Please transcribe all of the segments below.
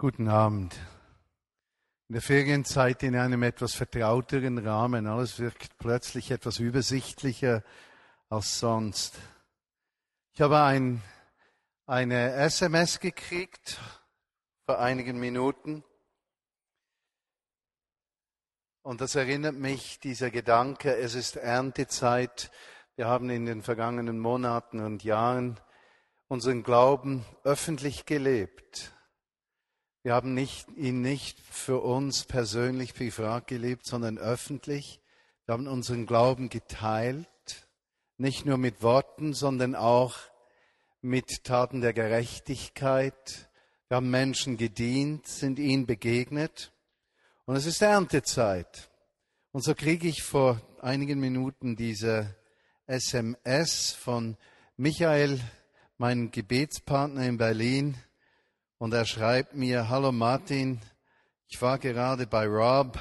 Guten Abend. In der Ferienzeit in einem etwas vertrauteren Rahmen. Alles wirkt plötzlich etwas übersichtlicher als sonst. Ich habe ein, eine SMS gekriegt vor einigen Minuten. Und das erinnert mich, dieser Gedanke, es ist Erntezeit. Wir haben in den vergangenen Monaten und Jahren unseren Glauben öffentlich gelebt. Wir haben nicht, ihn nicht für uns persönlich privat gelebt, sondern öffentlich. Wir haben unseren Glauben geteilt, nicht nur mit Worten, sondern auch mit Taten der Gerechtigkeit. Wir haben Menschen gedient, sind ihnen begegnet. Und es ist Erntezeit. Und so kriege ich vor einigen Minuten diese SMS von Michael mein Gebetspartner in Berlin, und er schreibt mir, Hallo Martin, ich war gerade bei Rob,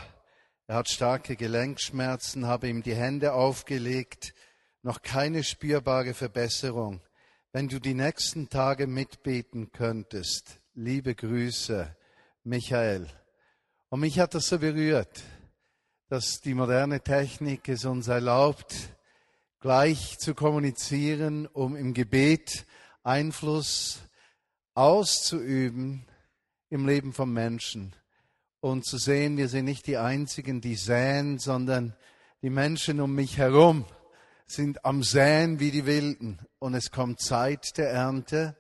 er hat starke Gelenkschmerzen, habe ihm die Hände aufgelegt, noch keine spürbare Verbesserung. Wenn du die nächsten Tage mitbeten könntest, liebe Grüße, Michael. Und mich hat das so berührt, dass die moderne Technik es uns erlaubt, gleich zu kommunizieren, um im Gebet Einfluss auszuüben im Leben von Menschen und zu sehen, wir sind nicht die Einzigen, die säen, sondern die Menschen um mich herum sind am Säen wie die Wilden und es kommt Zeit der Ernte.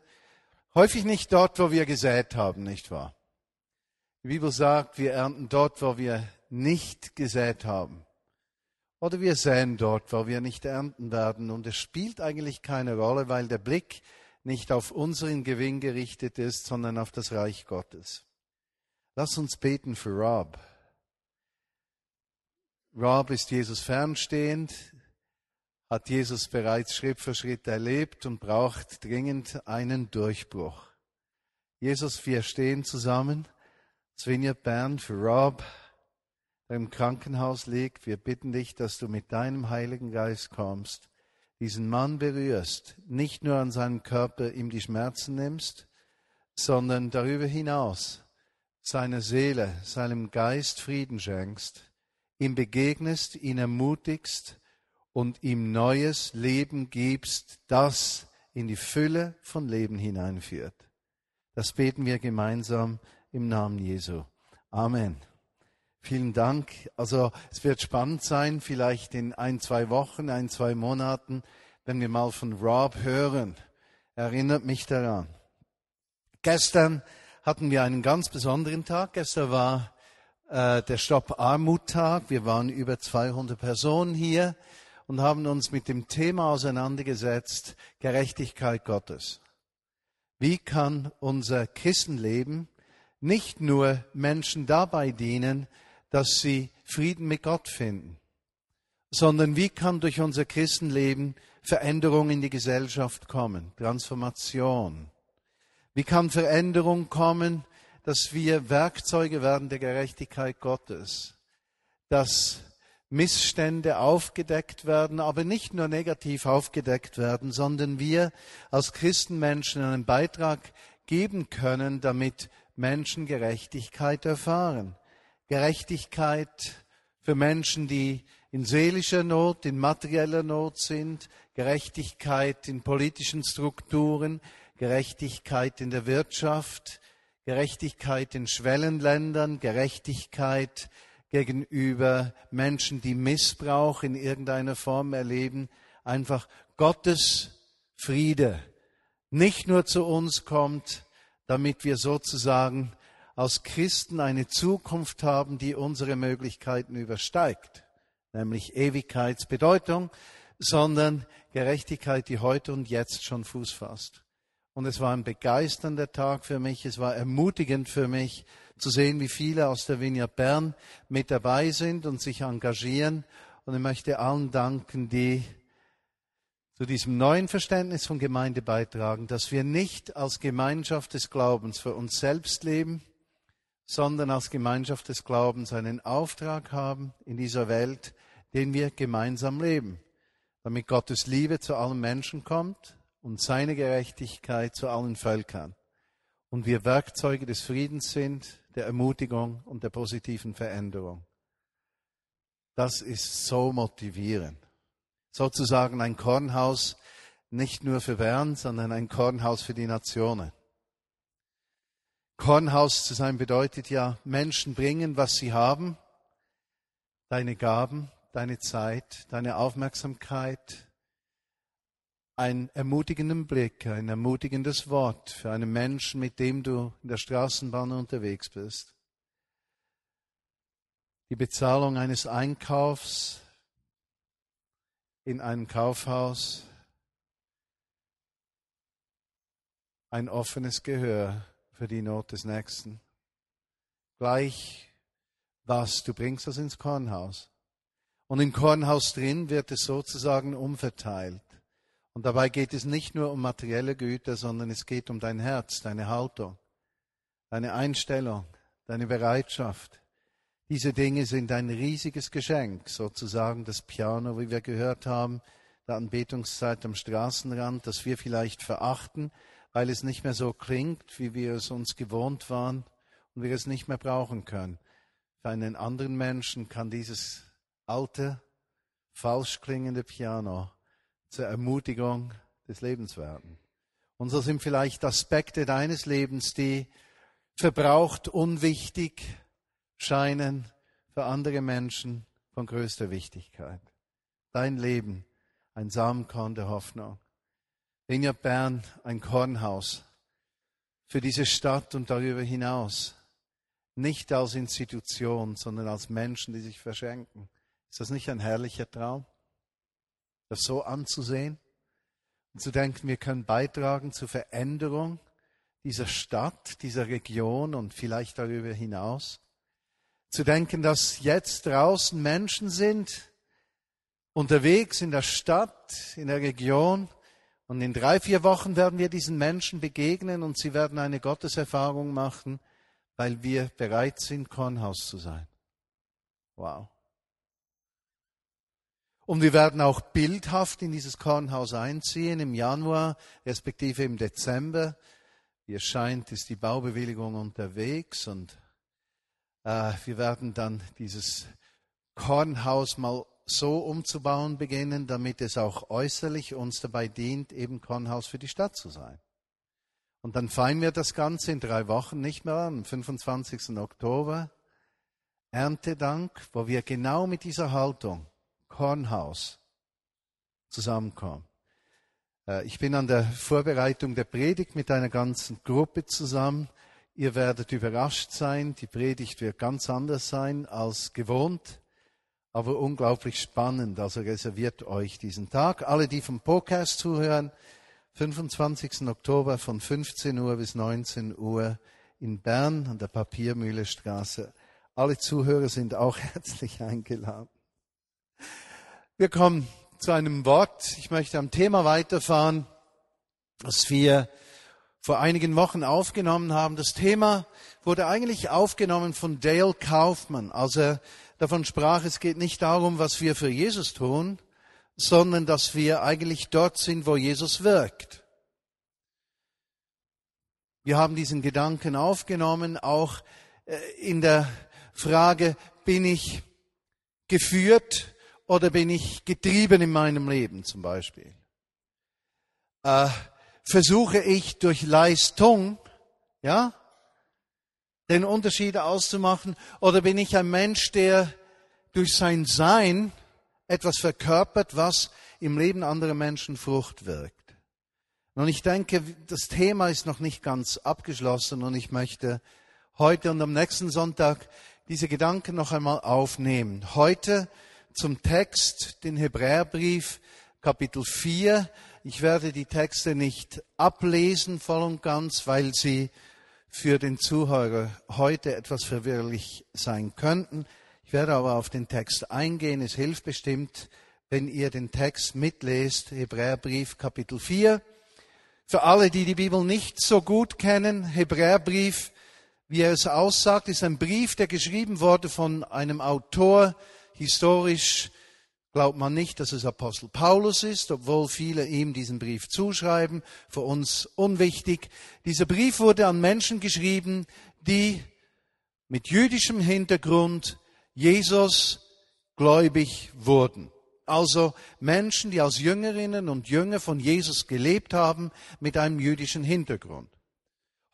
Häufig nicht dort, wo wir gesät haben, nicht wahr? Die Bibel sagt, wir ernten dort, wo wir nicht gesät haben. Oder wir säen dort, wo wir nicht ernten werden. Und es spielt eigentlich keine Rolle, weil der Blick nicht auf unseren Gewinn gerichtet ist, sondern auf das Reich Gottes. Lass uns beten für Rob. Rob ist Jesus fernstehend, hat Jesus bereits Schritt für Schritt erlebt und braucht dringend einen Durchbruch. Jesus, wir stehen zusammen, Svenja Bern für Rob, der im Krankenhaus liegt. Wir bitten dich, dass du mit deinem Heiligen Geist kommst diesen Mann berührst, nicht nur an seinem Körper ihm die Schmerzen nimmst, sondern darüber hinaus seiner Seele, seinem Geist Frieden schenkst, ihm begegnest, ihn ermutigst und ihm neues Leben gibst, das in die Fülle von Leben hineinführt. Das beten wir gemeinsam im Namen Jesu. Amen. Vielen Dank. Also es wird spannend sein, vielleicht in ein, zwei Wochen, ein, zwei Monaten, wenn wir mal von Rob hören. Erinnert mich daran. Gestern hatten wir einen ganz besonderen Tag. Gestern war äh, der Stopp Armut Tag. Wir waren über 200 Personen hier und haben uns mit dem Thema auseinandergesetzt, Gerechtigkeit Gottes. Wie kann unser Christenleben nicht nur Menschen dabei dienen, dass sie Frieden mit Gott finden, sondern wie kann durch unser Christenleben Veränderung in die Gesellschaft kommen, Transformation? Wie kann Veränderung kommen, dass wir Werkzeuge werden der Gerechtigkeit Gottes, dass Missstände aufgedeckt werden, aber nicht nur negativ aufgedeckt werden, sondern wir als Christenmenschen einen Beitrag geben können, damit Menschen Gerechtigkeit erfahren. Gerechtigkeit für Menschen, die in seelischer Not, in materieller Not sind, Gerechtigkeit in politischen Strukturen, Gerechtigkeit in der Wirtschaft, Gerechtigkeit in Schwellenländern, Gerechtigkeit gegenüber Menschen, die Missbrauch in irgendeiner Form erleben, einfach Gottes Friede nicht nur zu uns kommt, damit wir sozusagen als Christen eine Zukunft haben, die unsere Möglichkeiten übersteigt, nämlich Ewigkeitsbedeutung, sondern Gerechtigkeit, die heute und jetzt schon Fuß fasst. Und es war ein begeisternder Tag für mich, es war ermutigend für mich zu sehen, wie viele aus der Vineyard Bern mit dabei sind und sich engagieren. Und ich möchte allen danken, die zu diesem neuen Verständnis von Gemeinde beitragen, dass wir nicht als Gemeinschaft des Glaubens für uns selbst leben, sondern als Gemeinschaft des Glaubens einen Auftrag haben in dieser Welt, den wir gemeinsam leben, damit Gottes Liebe zu allen Menschen kommt und seine Gerechtigkeit zu allen Völkern. und wir Werkzeuge des Friedens sind, der Ermutigung und der positiven Veränderung. Das ist so motivierend. Sozusagen ein Kornhaus nicht nur für Bern, sondern ein Kornhaus für die Nationen. Kornhaus zu sein bedeutet ja, Menschen bringen, was sie haben, deine Gaben, deine Zeit, deine Aufmerksamkeit, einen ermutigenden Blick, ein ermutigendes Wort für einen Menschen, mit dem du in der Straßenbahn unterwegs bist. Die Bezahlung eines Einkaufs in einem Kaufhaus, ein offenes Gehör für die Not des Nächsten. Gleich was, du bringst das ins Kornhaus. Und im Kornhaus drin wird es sozusagen umverteilt. Und dabei geht es nicht nur um materielle Güter, sondern es geht um dein Herz, deine Haltung, deine Einstellung, deine Bereitschaft. Diese Dinge sind ein riesiges Geschenk, sozusagen das Piano, wie wir gehört haben, der Anbetungszeit am Straßenrand, das wir vielleicht verachten, weil es nicht mehr so klingt, wie wir es uns gewohnt waren und wir es nicht mehr brauchen können. Für einen anderen Menschen kann dieses alte, falsch klingende Piano zur Ermutigung des Lebens werden. Und so sind vielleicht Aspekte deines Lebens, die verbraucht, unwichtig scheinen, für andere Menschen von größter Wichtigkeit. Dein Leben, ein Samenkorn der Hoffnung. Vineyard Bern, ein Kornhaus für diese Stadt und darüber hinaus. Nicht als Institution, sondern als Menschen, die sich verschenken. Ist das nicht ein herrlicher Traum? das so anzusehen und zu denken, wir können beitragen zur Veränderung dieser Stadt, dieser Region und vielleicht darüber hinaus. Zu denken, dass jetzt draußen Menschen sind, unterwegs in der Stadt, in der Region, und in drei, vier Wochen werden wir diesen Menschen begegnen und sie werden eine Gotteserfahrung machen, weil wir bereit sind, Kornhaus zu sein. Wow. Und wir werden auch bildhaft in dieses Kornhaus einziehen im Januar, respektive im Dezember. Wie es scheint, ist die Baubewilligung unterwegs und äh, wir werden dann dieses Kornhaus mal so umzubauen beginnen, damit es auch äußerlich uns dabei dient, eben Kornhaus für die Stadt zu sein. Und dann feiern wir das Ganze in drei Wochen nicht mehr am 25. Oktober. Erntedank, wo wir genau mit dieser Haltung Kornhaus zusammenkommen. Äh, ich bin an der Vorbereitung der Predigt mit einer ganzen Gruppe zusammen. Ihr werdet überrascht sein. Die Predigt wird ganz anders sein als gewohnt, aber unglaublich spannend. Also reserviert euch diesen Tag. Alle, die vom Podcast zuhören, 25. Oktober von 15 Uhr bis 19 Uhr in Bern an der Papiermühlestraße. Alle Zuhörer sind auch herzlich eingeladen. Wir kommen zu einem Wort. Ich möchte am Thema weiterfahren, das wir vor einigen Wochen aufgenommen haben. Das Thema wurde eigentlich aufgenommen von Dale Kaufman, als er davon sprach, es geht nicht darum, was wir für Jesus tun, sondern dass wir eigentlich dort sind, wo Jesus wirkt. Wir haben diesen Gedanken aufgenommen, auch äh, in der Frage, bin ich geführt oder bin ich getrieben in meinem Leben zum Beispiel? Äh, versuche ich durch Leistung, ja, den Unterschied auszumachen oder bin ich ein Mensch, der durch sein Sein etwas verkörpert, was im Leben anderer Menschen Frucht wirkt? Und ich denke, das Thema ist noch nicht ganz abgeschlossen und ich möchte heute und am nächsten Sonntag diese Gedanken noch einmal aufnehmen. Heute zum Text, den Hebräerbrief, Kapitel 4. Ich werde die Texte nicht ablesen voll und ganz, weil sie für den Zuhörer heute etwas verwirrlich sein könnten. Ich werde aber auf den Text eingehen. Es hilft bestimmt, wenn ihr den Text mitlest, Hebräerbrief Kapitel 4. Für alle, die die Bibel nicht so gut kennen, Hebräerbrief, wie er es aussagt, ist ein Brief, der geschrieben wurde von einem Autor, historisch glaubt man nicht, dass es Apostel Paulus ist, obwohl viele ihm diesen Brief zuschreiben, für uns unwichtig. Dieser Brief wurde an Menschen geschrieben, die mit jüdischem Hintergrund Jesus gläubig wurden. Also Menschen, die als Jüngerinnen und Jünger von Jesus gelebt haben mit einem jüdischen Hintergrund.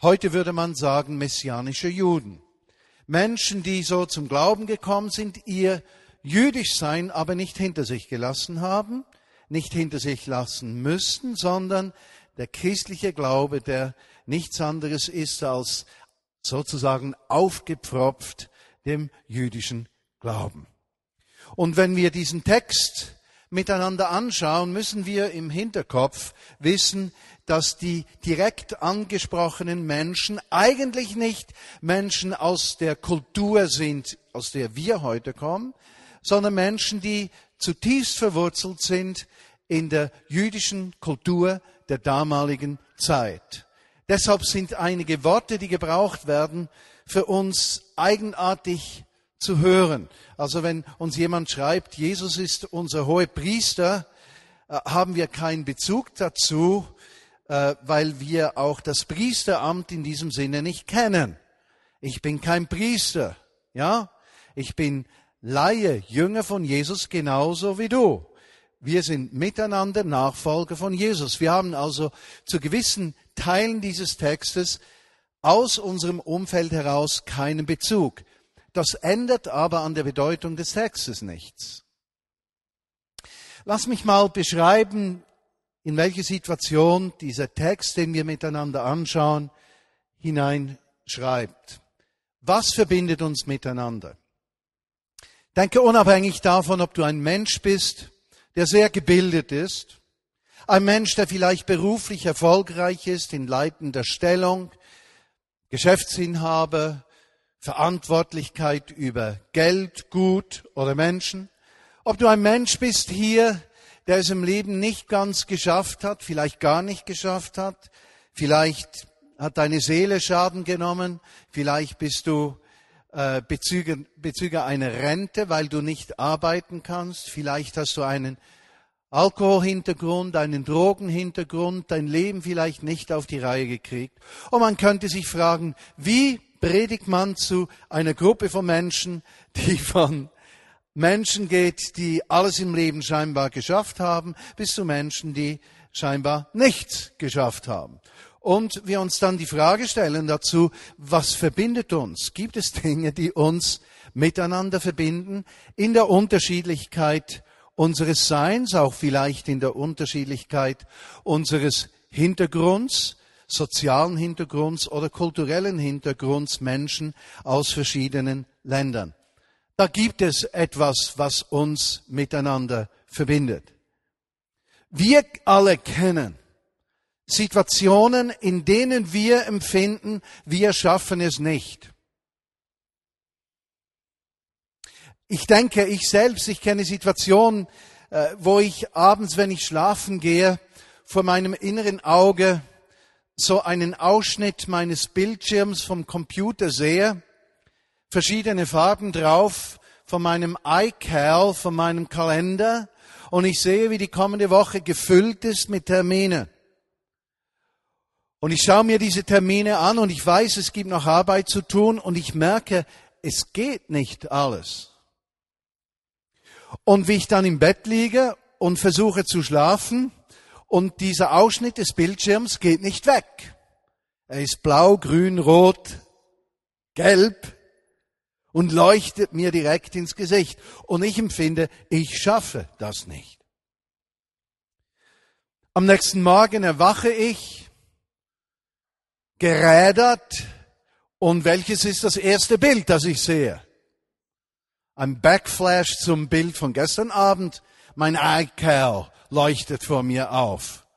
Heute würde man sagen messianische Juden. Menschen, die so zum Glauben gekommen sind, ihr jüdisch sein aber nicht hinter sich gelassen haben, nicht hinter sich lassen müssten, sondern der christliche Glaube, der nichts anderes ist als sozusagen aufgepfropft dem jüdischen Glauben. Und wenn wir diesen Text miteinander anschauen, müssen wir im Hinterkopf wissen, dass die direkt angesprochenen Menschen eigentlich nicht Menschen aus der Kultur sind, aus der wir heute kommen, sondern Menschen, die zutiefst verwurzelt sind in der jüdischen Kultur der damaligen Zeit. Deshalb sind einige Worte, die gebraucht werden, für uns eigenartig zu hören. Also wenn uns jemand schreibt, Jesus ist unser hoher Priester, äh, haben wir keinen Bezug dazu, äh, weil wir auch das Priesteramt in diesem Sinne nicht kennen. Ich bin kein Priester, ja? Ich bin Laie, Jünger von Jesus genauso wie du. Wir sind miteinander Nachfolger von Jesus. Wir haben also zu gewissen Teilen dieses Textes aus unserem Umfeld heraus keinen Bezug. Das ändert aber an der Bedeutung des Textes nichts. Lass mich mal beschreiben, in welche Situation dieser Text, den wir miteinander anschauen, hineinschreibt. Was verbindet uns miteinander? Denke unabhängig davon, ob du ein Mensch bist, der sehr gebildet ist, ein Mensch, der vielleicht beruflich erfolgreich ist, in leitender Stellung, Geschäftsinhaber, Verantwortlichkeit über Geld, Gut oder Menschen. Ob du ein Mensch bist hier, der es im Leben nicht ganz geschafft hat, vielleicht gar nicht geschafft hat, vielleicht hat deine Seele Schaden genommen, vielleicht bist du äh, Bezüge, Bezüge einer Rente, weil du nicht arbeiten kannst, vielleicht hast du einen Alkoholhintergrund, einen Drogenhintergrund, dein Leben vielleicht nicht auf die Reihe gekriegt. Und man könnte sich fragen, wie predigt man zu einer Gruppe von Menschen, die von Menschen geht, die alles im Leben scheinbar geschafft haben, bis zu Menschen, die scheinbar nichts geschafft haben. Und wir uns dann die Frage stellen dazu, was verbindet uns? Gibt es Dinge, die uns miteinander verbinden in der Unterschiedlichkeit unseres Seins, auch vielleicht in der Unterschiedlichkeit unseres Hintergrunds? sozialen Hintergrunds oder kulturellen Hintergrunds Menschen aus verschiedenen Ländern. Da gibt es etwas, was uns miteinander verbindet. Wir alle kennen Situationen, in denen wir empfinden, wir schaffen es nicht. Ich denke, ich selbst, ich kenne Situationen, äh, wo ich abends, wenn ich schlafen gehe, vor meinem inneren Auge so einen Ausschnitt meines Bildschirms vom Computer sehe, verschiedene Farben drauf von meinem iCal, von meinem Kalender, und ich sehe, wie die kommende Woche gefüllt ist mit Terminen. Und ich schaue mir diese Termine an und ich weiß, es gibt noch Arbeit zu tun und ich merke, es geht nicht alles. Und wie ich dann im Bett liege und versuche zu schlafen, und dieser Ausschnitt des Bildschirms geht nicht weg. Er ist blau, grün, rot, gelb und leuchtet mir direkt ins Gesicht. Und ich empfinde, ich schaffe das nicht. Am nächsten Morgen erwache ich, gerädert, und welches ist das erste Bild, das ich sehe? Ein Backflash zum Bild von gestern Abend, mein iCal leuchtet vor mir auf.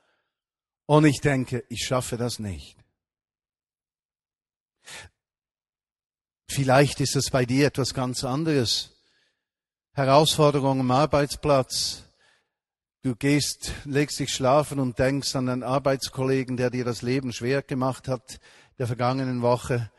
Und ich denke, ich schaffe das nicht. Vielleicht ist es bei dir etwas ganz anderes. Herausforderung am Arbeitsplatz. Du gehst, legst dich schlafen und denkst an einen Arbeitskollegen, der dir das Leben schwer gemacht hat der vergangenen Woche.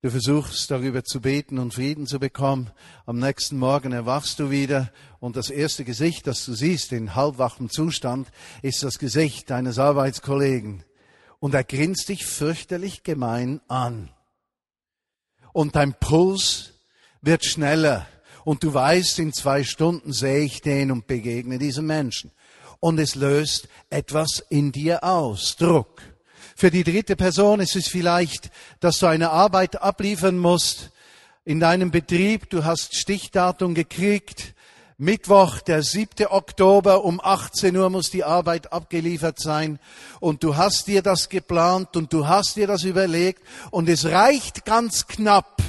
Du versuchst darüber zu beten und Frieden zu bekommen. Am nächsten Morgen erwachst du wieder und das erste Gesicht, das du siehst in halbwachem Zustand, ist das Gesicht deines Arbeitskollegen. Und er grinst dich fürchterlich gemein an. Und dein Puls wird schneller. Und du weißt, in zwei Stunden sehe ich den und begegne diesem Menschen. Und es löst etwas in dir aus, Druck. Für die dritte Person ist es vielleicht, dass du eine Arbeit abliefern musst in deinem Betrieb. Du hast Stichdatum gekriegt. Mittwoch, der 7. Oktober um 18 Uhr muss die Arbeit abgeliefert sein. Und du hast dir das geplant und du hast dir das überlegt. Und es reicht ganz knapp,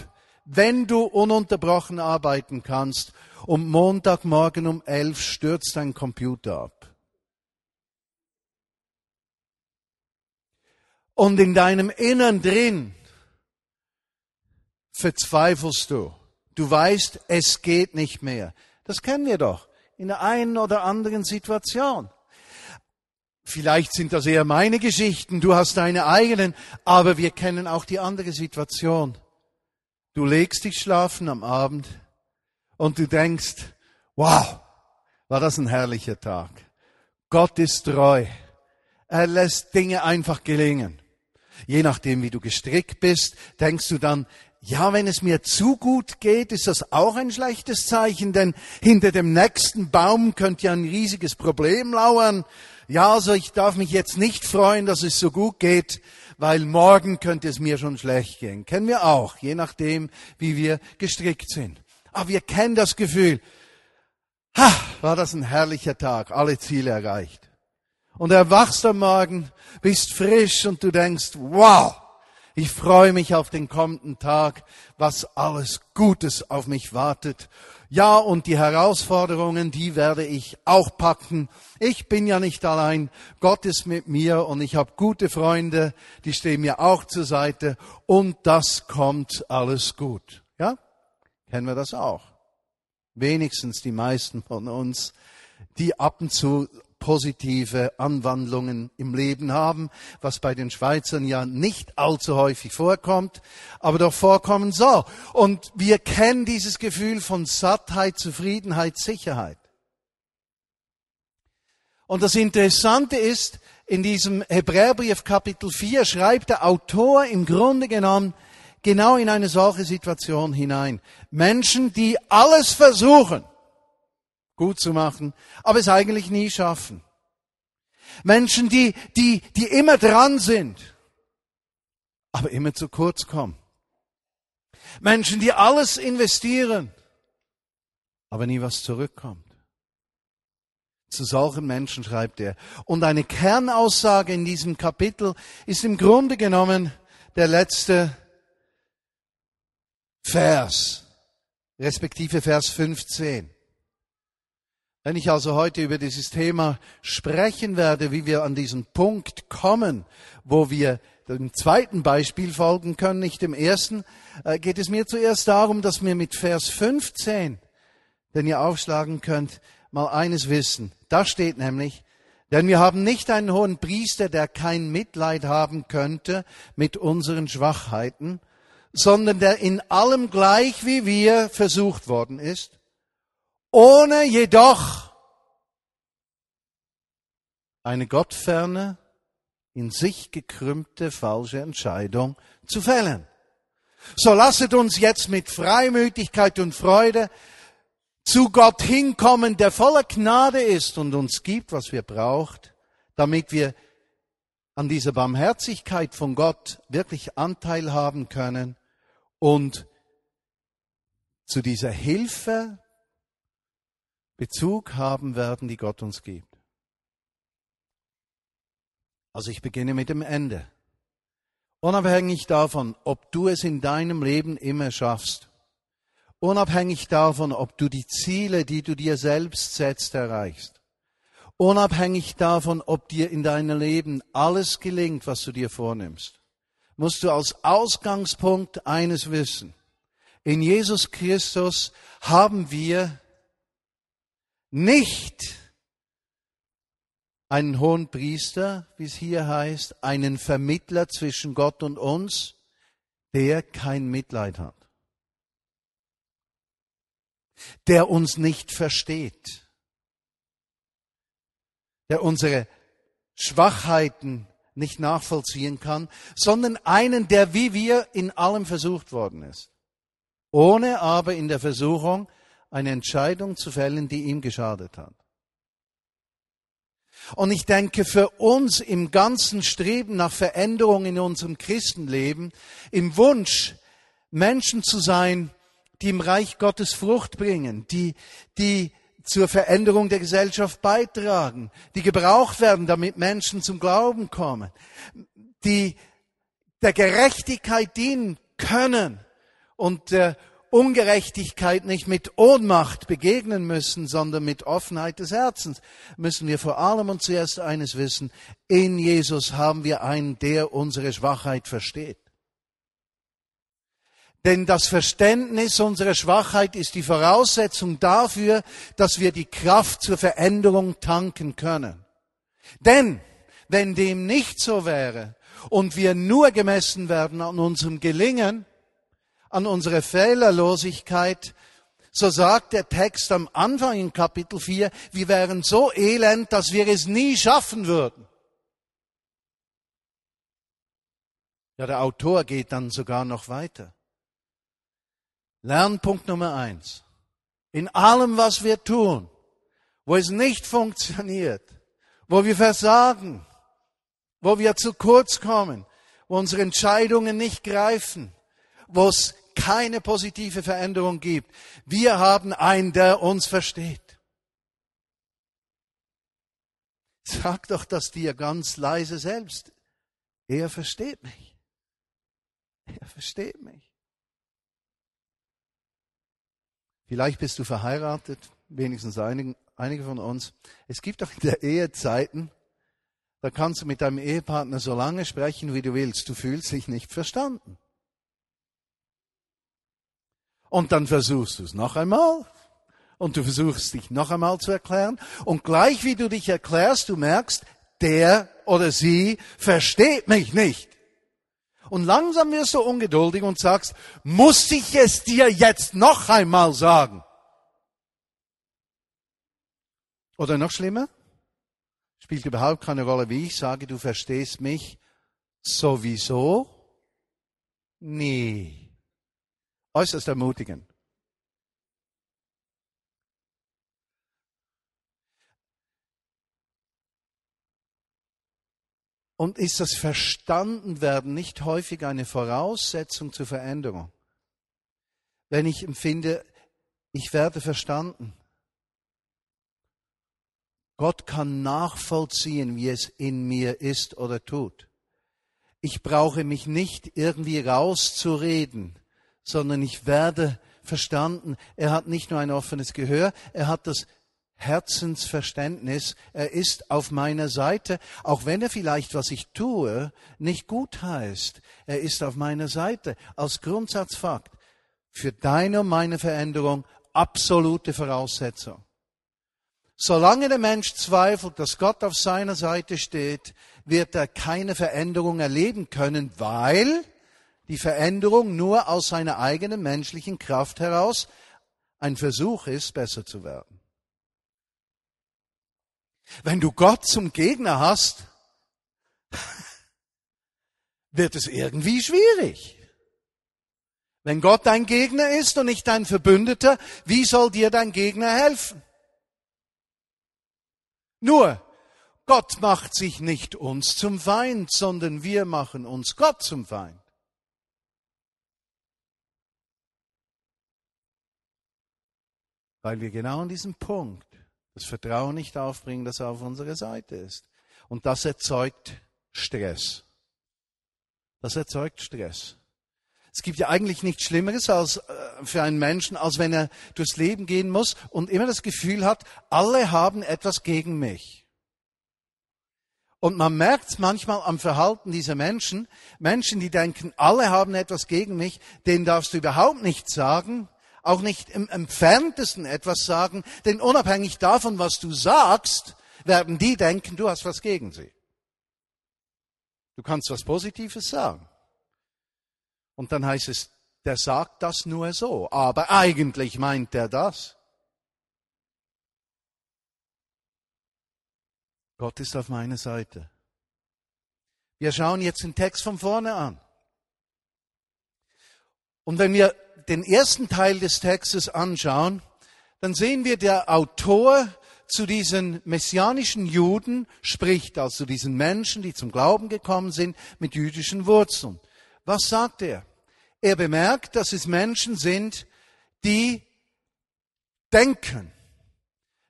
wenn du ununterbrochen arbeiten kannst. Und Montagmorgen um 11 stürzt dein Computer ab. Und in deinem Innern drin verzweifelst du. Du weißt, es geht nicht mehr. Das kennen wir doch in der einen oder anderen Situation. Vielleicht sind das eher meine Geschichten, du hast deine eigenen, aber wir kennen auch die andere Situation. Du legst dich schlafen am Abend und du denkst, wow, war das ein herrlicher Tag. Gott ist treu. Er lässt Dinge einfach gelingen je nachdem, wie du gestrickt bist, denkst du dann, ja, wenn es mir zu gut geht, ist das auch ein schlechtes Zeichen, denn hinter dem nächsten Baum könnte ja ein riesiges Problem lauern. Ja, also ich darf mich jetzt nicht freuen, dass es so gut geht, weil morgen könnte es mir schon schlecht gehen. Kennen wir auch, je nachdem, wie wir gestrickt sind. Aber wir kennen das Gefühl, ha, war das ein herrlicher Tag, alle Ziele erreicht. Und erwachst am Morgen, bist frisch und du denkst, wow, ich freue mich auf den kommenden Tag, was alles Gutes auf mich wartet. Ja, und die Herausforderungen, die werde ich auch packen. Ich bin ja nicht allein. Gott ist mit mir und ich habe gute Freunde, die stehen mir auch zur Seite und das kommt alles gut. Ja? Kennen wir das auch? Wenigstens die meisten von uns, die ab und zu positive Anwandlungen im Leben haben, was bei den Schweizern ja nicht allzu häufig vorkommt, aber doch vorkommen soll. Und wir kennen dieses Gefühl von Sattheit, Zufriedenheit, Sicherheit. Und das Interessante ist, in diesem Hebräerbrief Kapitel 4 schreibt der Autor im Grunde genommen genau in eine solche Situation hinein. Menschen, die alles versuchen, gut zu machen, aber es eigentlich nie schaffen. Menschen, die, die, die immer dran sind, aber immer zu kurz kommen. Menschen, die alles investieren, aber nie was zurückkommt. Zu solchen Menschen schreibt er. Und eine Kernaussage in diesem Kapitel ist im Grunde genommen der letzte Vers, respektive Vers 15. Wenn ich also heute über dieses Thema sprechen werde, wie wir an diesen Punkt kommen, wo wir dem zweiten Beispiel folgen können, nicht dem ersten, äh, geht es mir zuerst darum, dass wir mit Vers 15, den ihr aufschlagen könnt, mal eines wissen. Da steht nämlich, denn wir haben nicht einen hohen Priester, der kein Mitleid haben könnte mit unseren Schwachheiten, sondern der in allem gleich wie wir versucht worden ist ohne jedoch eine gottferne, in sich gekrümmte falsche Entscheidung zu fällen. So lasset uns jetzt mit Freimütigkeit und Freude zu Gott hinkommen, der voller Gnade ist und uns gibt, was wir braucht, damit wir an dieser Barmherzigkeit von Gott wirklich Anteil haben können und zu dieser Hilfe Bezug haben werden, die Gott uns gibt. Also ich beginne mit dem Ende. Unabhängig davon, ob du es in deinem Leben immer schaffst, unabhängig davon, ob du die Ziele, die du dir selbst setzt, erreichst, unabhängig davon, ob dir in deinem Leben alles gelingt, was du dir vornimmst, musst du als Ausgangspunkt eines wissen. In Jesus Christus haben wir nicht einen hohen Priester, wie es hier heißt, einen Vermittler zwischen Gott und uns, der kein Mitleid hat, der uns nicht versteht, der unsere Schwachheiten nicht nachvollziehen kann, sondern einen, der wie wir in allem versucht worden ist, ohne aber in der Versuchung eine Entscheidung zu fällen, die ihm geschadet hat. Und ich denke, für uns im ganzen Streben nach Veränderung in unserem Christenleben, im Wunsch, Menschen zu sein, die im Reich Gottes Frucht bringen, die, die zur Veränderung der Gesellschaft beitragen, die gebraucht werden, damit Menschen zum Glauben kommen, die der Gerechtigkeit dienen können und der Ungerechtigkeit nicht mit Ohnmacht begegnen müssen, sondern mit Offenheit des Herzens, müssen wir vor allem und zuerst eines wissen, in Jesus haben wir einen, der unsere Schwachheit versteht. Denn das Verständnis unserer Schwachheit ist die Voraussetzung dafür, dass wir die Kraft zur Veränderung tanken können. Denn wenn dem nicht so wäre und wir nur gemessen werden an unserem Gelingen, an unserer Fehlerlosigkeit, so sagt der Text am Anfang in Kapitel 4, wir wären so elend, dass wir es nie schaffen würden. Ja, der Autor geht dann sogar noch weiter. Lernpunkt Nummer eins. In allem, was wir tun, wo es nicht funktioniert, wo wir versagen, wo wir zu kurz kommen, wo unsere Entscheidungen nicht greifen, wo es keine positive Veränderung gibt. Wir haben einen, der uns versteht. Sag doch das dir ganz leise selbst. Er versteht mich. Er versteht mich. Vielleicht bist du verheiratet, wenigstens einige, einige von uns. Es gibt doch in der Ehe Zeiten, da kannst du mit deinem Ehepartner so lange sprechen, wie du willst. Du fühlst dich nicht verstanden. Und dann versuchst du es noch einmal. Und du versuchst dich noch einmal zu erklären. Und gleich wie du dich erklärst, du merkst, der oder sie versteht mich nicht. Und langsam wirst du ungeduldig und sagst, muss ich es dir jetzt noch einmal sagen? Oder noch schlimmer? Spielt überhaupt keine Rolle, wie ich sage, du verstehst mich sowieso nie äußerst ermutigend. Und ist das Verstandenwerden nicht häufig eine Voraussetzung zur Veränderung? Wenn ich empfinde, ich werde verstanden. Gott kann nachvollziehen, wie es in mir ist oder tut. Ich brauche mich nicht irgendwie rauszureden, sondern ich werde verstanden. Er hat nicht nur ein offenes Gehör, er hat das Herzensverständnis. Er ist auf meiner Seite, auch wenn er vielleicht, was ich tue, nicht gut heißt. Er ist auf meiner Seite als Grundsatzfakt für deine und meine Veränderung absolute Voraussetzung. Solange der Mensch zweifelt, dass Gott auf seiner Seite steht, wird er keine Veränderung erleben können, weil die Veränderung nur aus seiner eigenen menschlichen Kraft heraus ein Versuch ist, besser zu werden. Wenn du Gott zum Gegner hast, wird es irgendwie schwierig. Wenn Gott dein Gegner ist und nicht dein Verbündeter, wie soll dir dein Gegner helfen? Nur, Gott macht sich nicht uns zum Feind, sondern wir machen uns Gott zum Feind. Weil wir genau an diesem Punkt das Vertrauen nicht aufbringen, das auf unserer Seite ist. Und das erzeugt Stress. Das erzeugt Stress. Es gibt ja eigentlich nichts Schlimmeres als äh, für einen Menschen, als wenn er durchs Leben gehen muss und immer das Gefühl hat, alle haben etwas gegen mich. Und man merkt manchmal am Verhalten dieser Menschen. Menschen, die denken, alle haben etwas gegen mich, denen darfst du überhaupt nichts sagen, auch nicht im entferntesten etwas sagen, denn unabhängig davon, was du sagst, werden die denken, du hast was gegen sie. Du kannst was Positives sagen. Und dann heißt es, der sagt das nur so, aber eigentlich meint er das. Gott ist auf meiner Seite. Wir schauen jetzt den Text von vorne an. Und wenn wir den ersten Teil des Textes anschauen, dann sehen wir, der Autor zu diesen messianischen Juden spricht, also diesen Menschen, die zum Glauben gekommen sind mit jüdischen Wurzeln. Was sagt er? Er bemerkt, dass es Menschen sind, die denken,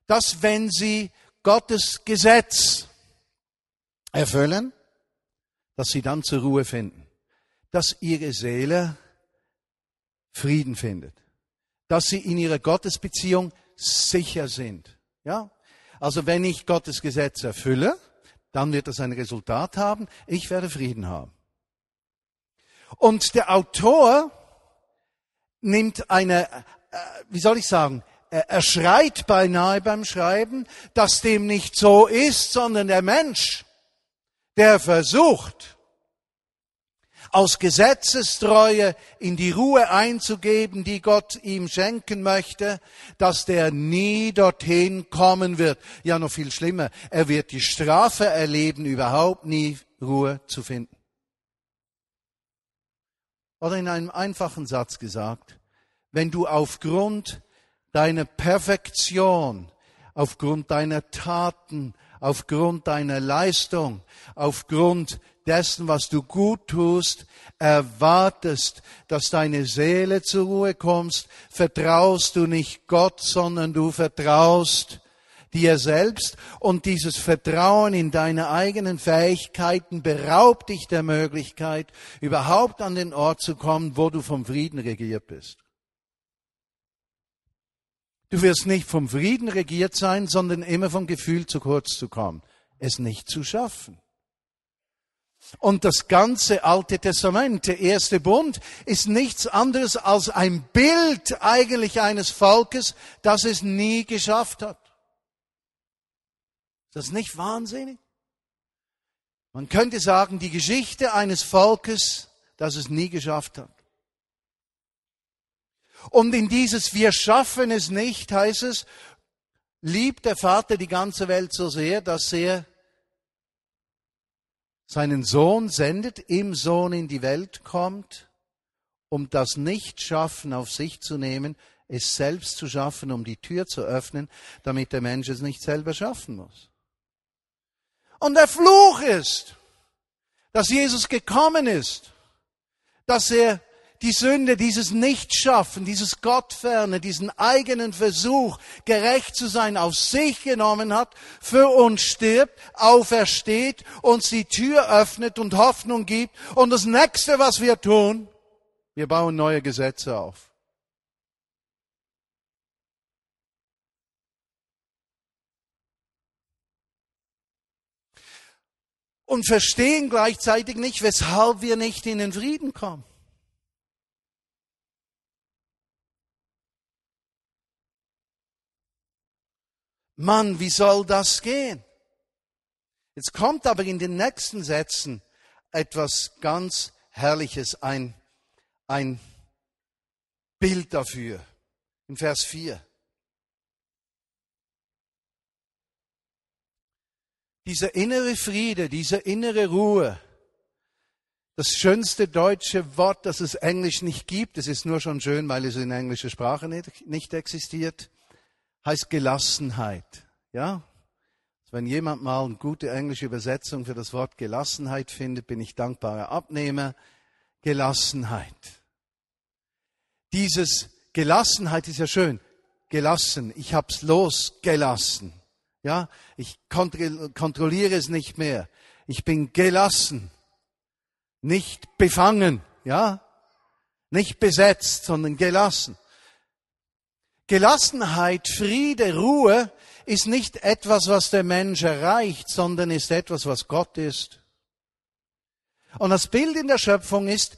dass wenn sie Gottes Gesetz erfüllen, dass sie dann zur Ruhe finden, dass ihre Seele Frieden findet, dass sie in ihrer Gottesbeziehung sicher sind. Ja? Also wenn ich Gottes Gesetz erfülle, dann wird das ein Resultat haben, ich werde Frieden haben. Und der Autor nimmt eine, äh, wie soll ich sagen, er schreit beinahe beim Schreiben, dass dem nicht so ist, sondern der Mensch, der versucht, aus Gesetzestreue in die Ruhe einzugeben, die Gott ihm schenken möchte, dass der nie dorthin kommen wird. Ja, noch viel schlimmer, er wird die Strafe erleben, überhaupt nie Ruhe zu finden. Oder in einem einfachen Satz gesagt, wenn du aufgrund deiner Perfektion, aufgrund deiner Taten, aufgrund deiner Leistung, aufgrund dessen, was du gut tust, erwartest, dass deine Seele zur Ruhe kommst, vertraust du nicht Gott, sondern du vertraust dir selbst und dieses Vertrauen in deine eigenen Fähigkeiten beraubt dich der Möglichkeit, überhaupt an den Ort zu kommen, wo du vom Frieden regiert bist. Du wirst nicht vom Frieden regiert sein, sondern immer vom Gefühl zu kurz zu kommen, es nicht zu schaffen. Und das ganze Alte Testament, der erste Bund, ist nichts anderes als ein Bild eigentlich eines Volkes, das es nie geschafft hat. Ist das nicht wahnsinnig? Man könnte sagen, die Geschichte eines Volkes, das es nie geschafft hat. Und in dieses Wir schaffen es nicht heißt es, liebt der Vater die ganze Welt so sehr, dass er seinen Sohn sendet, im Sohn in die Welt kommt, um das Nichtschaffen auf sich zu nehmen, es selbst zu schaffen, um die Tür zu öffnen, damit der Mensch es nicht selber schaffen muss. Und der Fluch ist, dass Jesus gekommen ist, dass er die Sünde, dieses Nichtschaffen, dieses Gottferne, diesen eigenen Versuch, gerecht zu sein, auf sich genommen hat, für uns stirbt, aufersteht, uns die Tür öffnet und Hoffnung gibt. Und das nächste, was wir tun, wir bauen neue Gesetze auf. und verstehen gleichzeitig nicht, weshalb wir nicht in den Frieden kommen. Mann, wie soll das gehen? Jetzt kommt aber in den nächsten Sätzen etwas ganz Herrliches, ein, ein Bild dafür. In Vers 4. Dieser innere Friede, diese innere Ruhe, das schönste deutsche Wort, das es Englisch nicht gibt, es ist nur schon schön, weil es in englischer Sprache nicht, nicht existiert, heißt Gelassenheit. Ja? Wenn jemand mal eine gute englische Übersetzung für das Wort Gelassenheit findet, bin ich dankbarer Abnehmer. Gelassenheit. Dieses Gelassenheit ist ja schön. Gelassen. Ich hab's losgelassen. Ja, ich kontrolliere es nicht mehr. Ich bin gelassen. Nicht befangen. Ja, nicht besetzt, sondern gelassen. Gelassenheit, Friede, Ruhe ist nicht etwas, was der Mensch erreicht, sondern ist etwas, was Gott ist. Und das Bild in der Schöpfung ist,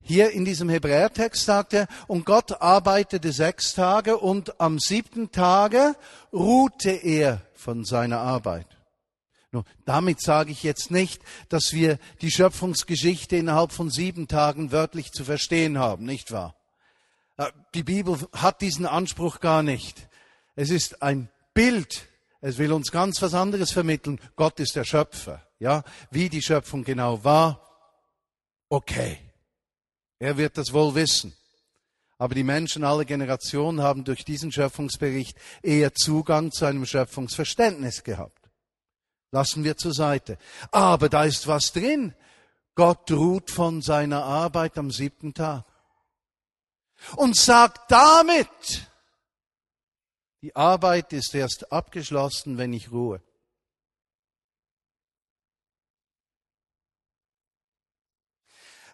hier in diesem Hebräertext sagt er, und Gott arbeitete sechs Tage und am siebten Tage ruhte er von seiner Arbeit. Nur, damit sage ich jetzt nicht, dass wir die Schöpfungsgeschichte innerhalb von sieben Tagen wörtlich zu verstehen haben, nicht wahr? Äh, die Bibel hat diesen Anspruch gar nicht. Es ist ein Bild. Es will uns ganz was anderes vermitteln. Gott ist der Schöpfer. Ja, wie die Schöpfung genau war. Okay. Er wird das wohl wissen. Aber die Menschen aller Generationen haben durch diesen Schöpfungsbericht eher Zugang zu einem Schöpfungsverständnis gehabt. Lassen wir zur Seite. Aber da ist was drin. Gott ruht von seiner Arbeit am siebten Tag. Und sagt damit, die Arbeit ist erst abgeschlossen, wenn ich ruhe.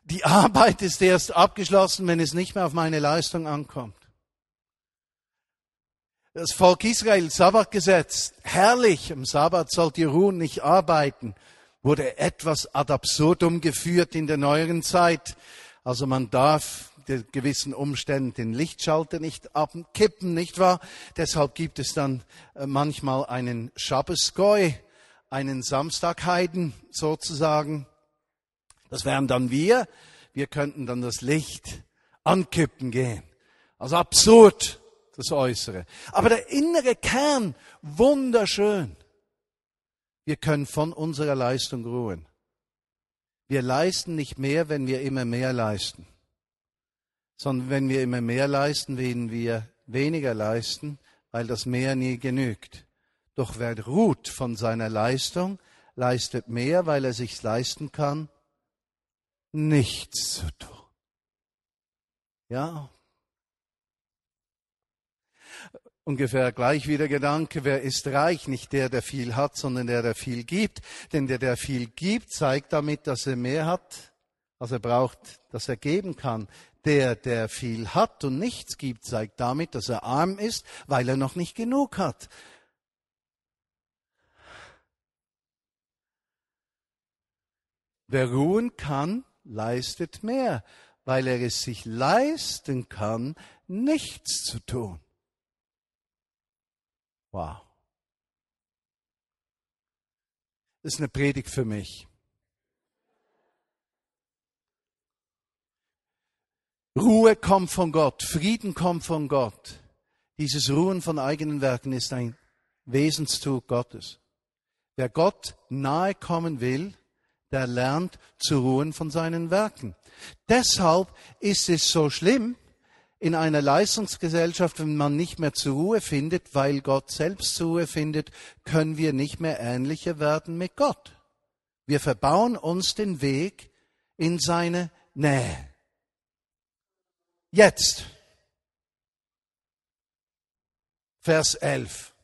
Die Arbeit ist erst abgeschlossen, wenn es nicht mehr auf meine Leistung ankommt. Das Volk Israel, Sabbatgesetz, herrlich, am Sabbat sollt ihr ruhen, nicht arbeiten, wurde etwas ad absurdum geführt in der neueren Zeit. Also man darf gewissen Umständen den Lichtschalter nicht abkippen, nicht wahr? Deshalb gibt es dann äh, manchmal einen Schabbesgoi, einen Samstagheiden sozusagen. Das wären dann wir. Wir könnten dann das Licht ankippen gehen. Also absurd, das Äußere. Aber der innere Kern, wunderschön. Wir können von unserer Leistung ruhen. Wir leisten nicht mehr, wenn wir immer mehr leisten, sondern wenn wir immer mehr leisten, werden wir weniger leisten, weil das mehr nie genügt. Doch wer ruht von seiner Leistung, leistet mehr, weil er sich's leisten kann, nichts zu tun. Ja. Ungefähr gleich wie der Gedanke, wer ist reich? Nicht der, der viel hat, sondern der, der viel gibt. Denn der, der viel gibt, zeigt damit, dass er mehr hat, als er braucht, dass er geben kann. Der, der viel hat und nichts gibt, zeigt damit, dass er arm ist, weil er noch nicht genug hat. Wer ruhen kann, leistet mehr, weil er es sich leisten kann, nichts zu tun. Wow. Das ist eine Predigt für mich. Ruhe kommt von Gott, Frieden kommt von Gott. Dieses Ruhen von eigenen Werken ist ein Wesenszug Gottes. Wer Gott nahe kommen will, der lernt zu ruhen von seinen Werken. Deshalb ist es so schlimm in einer Leistungsgesellschaft, wenn man nicht mehr zur Ruhe findet, weil Gott selbst zur Ruhe findet, können wir nicht mehr ähnlicher werden mit Gott. Wir verbauen uns den Weg in seine Nähe. Jetzt. Vers 11.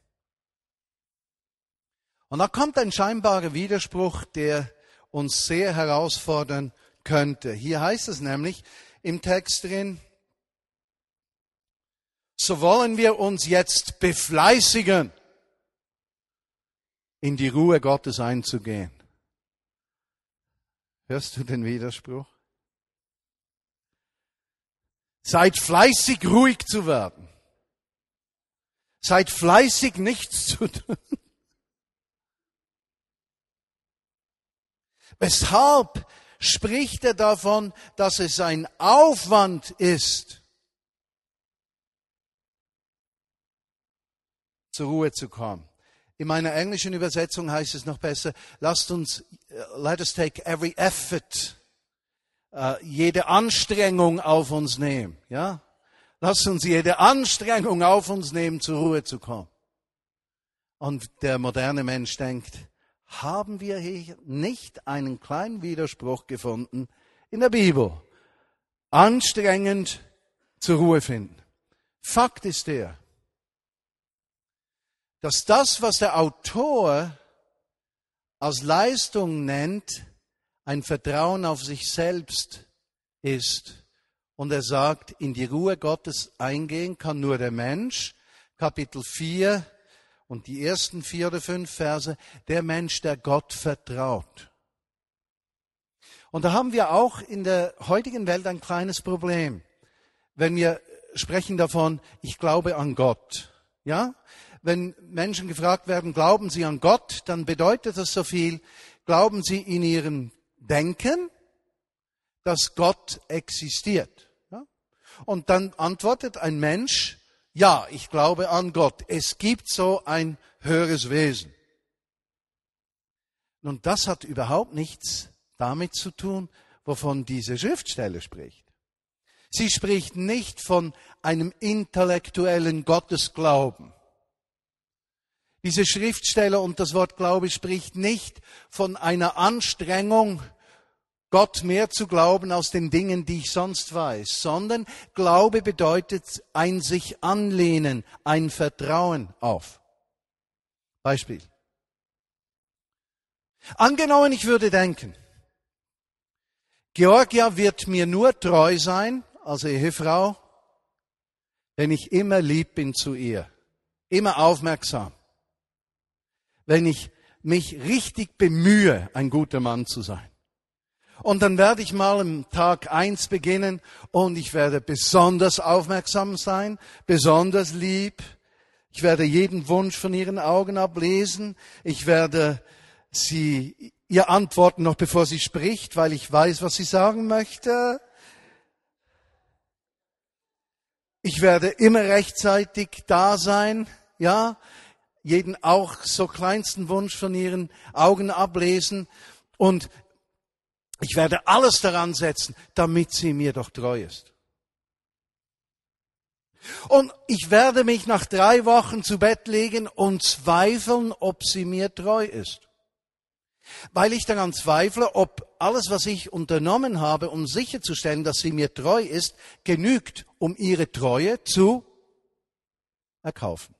Und da kommt ein scheinbarer Widerspruch, der uns sehr herausfordern könnte. Hier heißt es nämlich im Text drin, so wollen wir uns jetzt befleißigen, in die Ruhe Gottes einzugehen. Hörst du den Widerspruch? Seid fleißig, ruhig zu werden. Seid fleißig, nichts zu tun. Weshalb spricht er davon, dass es ein Aufwand ist, zur Ruhe zu kommen? In meiner englischen Übersetzung heißt es noch besser, lasst uns, uh, let us take every effort, jede Anstrengung auf uns nehmen, ja? Lasst uns jede Anstrengung auf uns nehmen, zur Ruhe zu kommen. Und der moderne Mensch denkt, haben wir hier nicht einen kleinen Widerspruch gefunden in der Bibel. Anstrengend zur Ruhe finden. Fakt ist der, dass das, was der Autor als Leistung nennt, ein Vertrauen auf sich selbst ist. Und er sagt, in die Ruhe Gottes eingehen kann nur der Mensch. Kapitel 4, und die ersten vier oder fünf Verse, der Mensch, der Gott vertraut. Und da haben wir auch in der heutigen Welt ein kleines Problem. Wenn wir sprechen davon, ich glaube an Gott, ja? wenn Menschen gefragt werden, glauben sie an Gott, dann bedeutet das so viel, glauben sie in ihrem Denken, dass Gott existiert. Und dann antwortet ein Mensch, ja, ich glaube an Gott. Es gibt so ein höheres Wesen. Nun, das hat überhaupt nichts damit zu tun, wovon diese Schriftstelle spricht. Sie spricht nicht von einem intellektuellen Gottesglauben. Diese Schriftstelle und das Wort Glaube spricht nicht von einer Anstrengung, Gott mehr zu glauben aus den Dingen, die ich sonst weiß, sondern Glaube bedeutet ein sich anlehnen, ein Vertrauen auf. Beispiel. Angenommen, ich würde denken, Georgia wird mir nur treu sein als Ehefrau, wenn ich immer lieb bin zu ihr, immer aufmerksam, wenn ich mich richtig bemühe, ein guter Mann zu sein. Und dann werde ich mal am Tag eins beginnen und ich werde besonders aufmerksam sein, besonders lieb. Ich werde jeden Wunsch von ihren Augen ablesen. Ich werde sie ihr antworten noch bevor sie spricht, weil ich weiß, was sie sagen möchte. Ich werde immer rechtzeitig da sein, ja, jeden auch so kleinsten Wunsch von ihren Augen ablesen und ich werde alles daran setzen, damit sie mir doch treu ist. Und ich werde mich nach drei Wochen zu Bett legen und zweifeln, ob sie mir treu ist. Weil ich daran zweifle, ob alles, was ich unternommen habe, um sicherzustellen, dass sie mir treu ist, genügt, um ihre Treue zu erkaufen.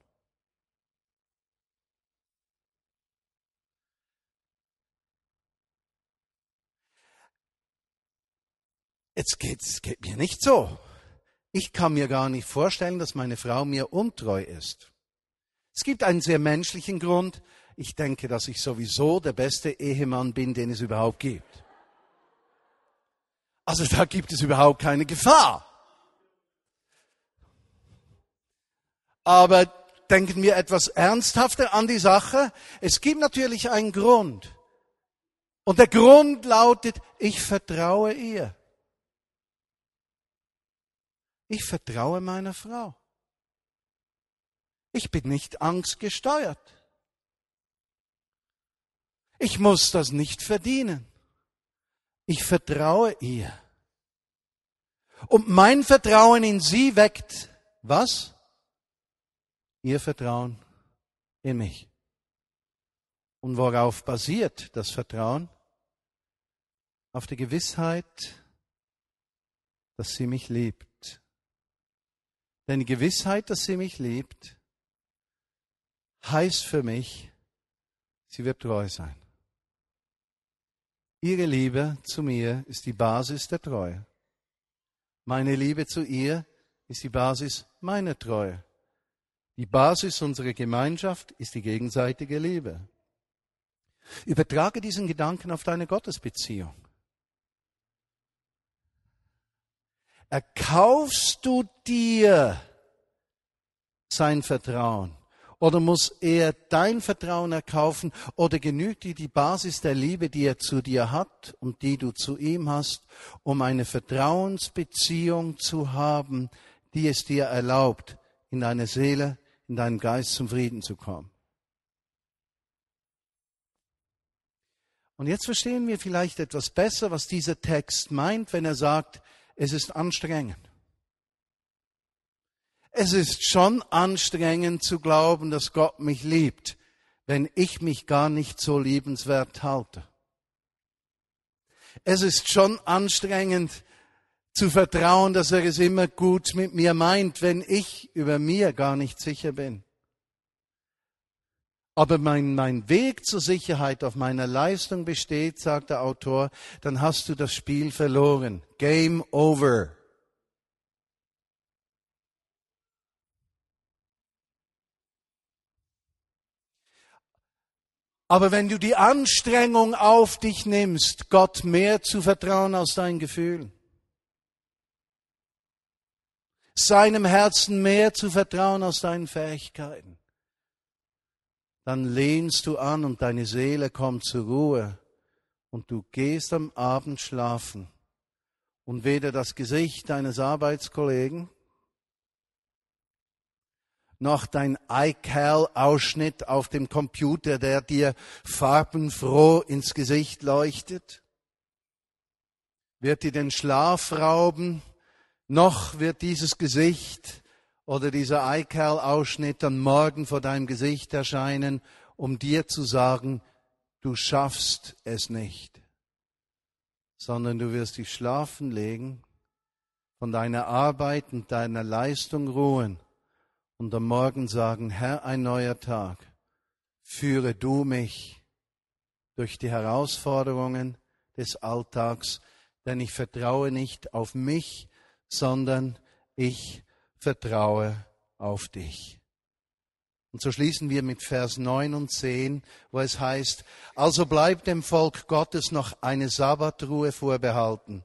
Jetzt geht's, geht mir nicht so. Ich kann mir gar nicht vorstellen, dass meine Frau mir untreu ist. Es gibt einen sehr menschlichen Grund. Ich denke, dass ich sowieso der beste Ehemann bin, den es überhaupt gibt. Also da gibt es überhaupt keine Gefahr. Aber denken wir etwas ernsthafter an die Sache. Es gibt natürlich einen Grund. Und der Grund lautet, ich vertraue ihr. Ich vertraue meiner Frau. Ich bin nicht angstgesteuert. Ich muss das nicht verdienen. Ich vertraue ihr. Und mein Vertrauen in sie weckt was? Ihr Vertrauen in mich. Und worauf basiert das Vertrauen? Auf der Gewissheit, dass sie mich liebt. Denn die Gewissheit, dass sie mich liebt, heißt für mich, sie wird treu sein. Ihre Liebe zu mir ist die Basis der Treue. Meine Liebe zu ihr ist die Basis meiner Treue. Die Basis unserer Gemeinschaft ist die gegenseitige Liebe. Übertrage diesen Gedanken auf deine Gottesbeziehung. Erkaufst du dir sein Vertrauen? Oder muss er dein Vertrauen erkaufen? Oder genügt dir die Basis der Liebe, die er zu dir hat und die du zu ihm hast, um eine Vertrauensbeziehung zu haben, die es dir erlaubt, in deine Seele, in deinen Geist zum Frieden zu kommen? Und jetzt verstehen wir vielleicht etwas besser, was dieser Text meint, wenn er sagt, es ist anstrengend. Es ist schon anstrengend zu glauben, dass Gott mich liebt, wenn ich mich gar nicht so liebenswert halte. Es ist schon anstrengend zu vertrauen, dass er es immer gut mit mir meint, wenn ich über mir gar nicht sicher bin. Aber mein, mein Weg zur Sicherheit auf meiner Leistung besteht, sagt der Autor, dann hast du das Spiel verloren. Game over. Aber wenn du die Anstrengung auf dich nimmst, Gott mehr zu vertrauen als dein Gefühl, seinem Herzen mehr zu vertrauen als deinen Fähigkeiten, dann lehnst du an und deine Seele kommt zur Ruhe. Und du gehst am Abend schlafen. Und weder das Gesicht deines Arbeitskollegen noch dein iCal-Ausschnitt auf dem Computer, der dir farbenfroh ins Gesicht leuchtet, wird dir den Schlaf rauben, noch wird dieses Gesicht oder dieser iCal-Ausschnitt am Morgen vor deinem Gesicht erscheinen, um dir zu sagen, du schaffst es nicht, sondern du wirst dich schlafen legen, von deiner Arbeit und deiner Leistung ruhen und am Morgen sagen, Herr, ein neuer Tag, führe du mich durch die Herausforderungen des Alltags, denn ich vertraue nicht auf mich, sondern ich vertraue auf dich. Und so schließen wir mit Vers 9 und 10, wo es heißt, also bleibt dem Volk Gottes noch eine Sabbatruhe vorbehalten.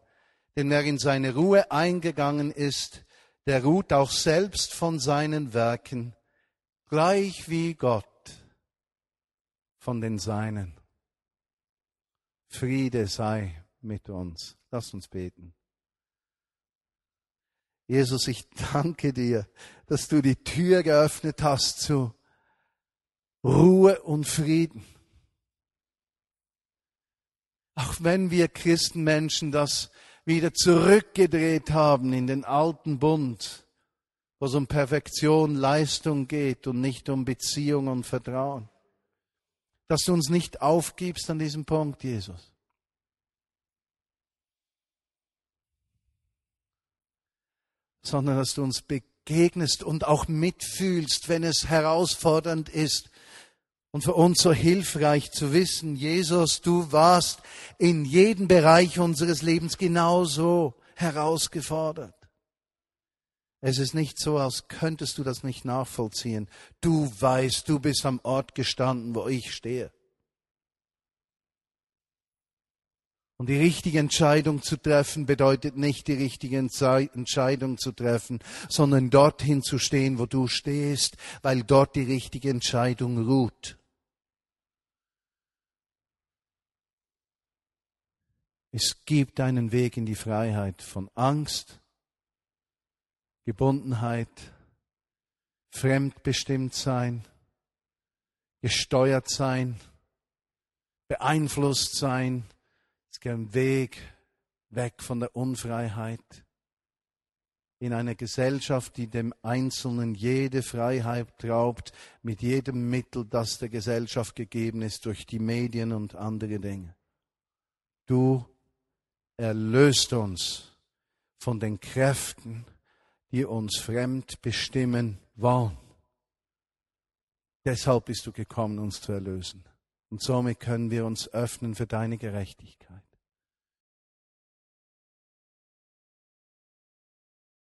Denn wer in seine Ruhe eingegangen ist, der ruht auch selbst von seinen Werken, gleich wie Gott von den Seinen. Friede sei mit uns. Lass uns beten. Jesus, ich danke dir, dass du die Tür geöffnet hast zu Ruhe und Frieden. Auch wenn wir Christenmenschen das wieder zurückgedreht haben in den alten Bund, wo es um Perfektion, Leistung geht und nicht um Beziehung und Vertrauen. Dass du uns nicht aufgibst an diesem Punkt, Jesus. Sondern dass du uns begegnest und auch mitfühlst, wenn es herausfordernd ist, und für uns so hilfreich zu wissen, Jesus, du warst in jedem Bereich unseres Lebens genauso herausgefordert. Es ist nicht so, als könntest du das nicht nachvollziehen. Du weißt, du bist am Ort gestanden, wo ich stehe. Und die richtige Entscheidung zu treffen bedeutet nicht die richtige Entscheidung zu treffen, sondern dorthin zu stehen, wo du stehst, weil dort die richtige Entscheidung ruht. Es gibt einen Weg in die Freiheit von Angst, Gebundenheit, fremdbestimmt sein, gesteuert sein, beeinflusst sein. Einen Weg weg von der Unfreiheit in einer Gesellschaft, die dem Einzelnen jede Freiheit raubt, mit jedem Mittel, das der Gesellschaft gegeben ist, durch die Medien und andere Dinge. Du erlöst uns von den Kräften, die uns fremd bestimmen wollen. Deshalb bist du gekommen, uns zu erlösen. Und somit können wir uns öffnen für deine Gerechtigkeit.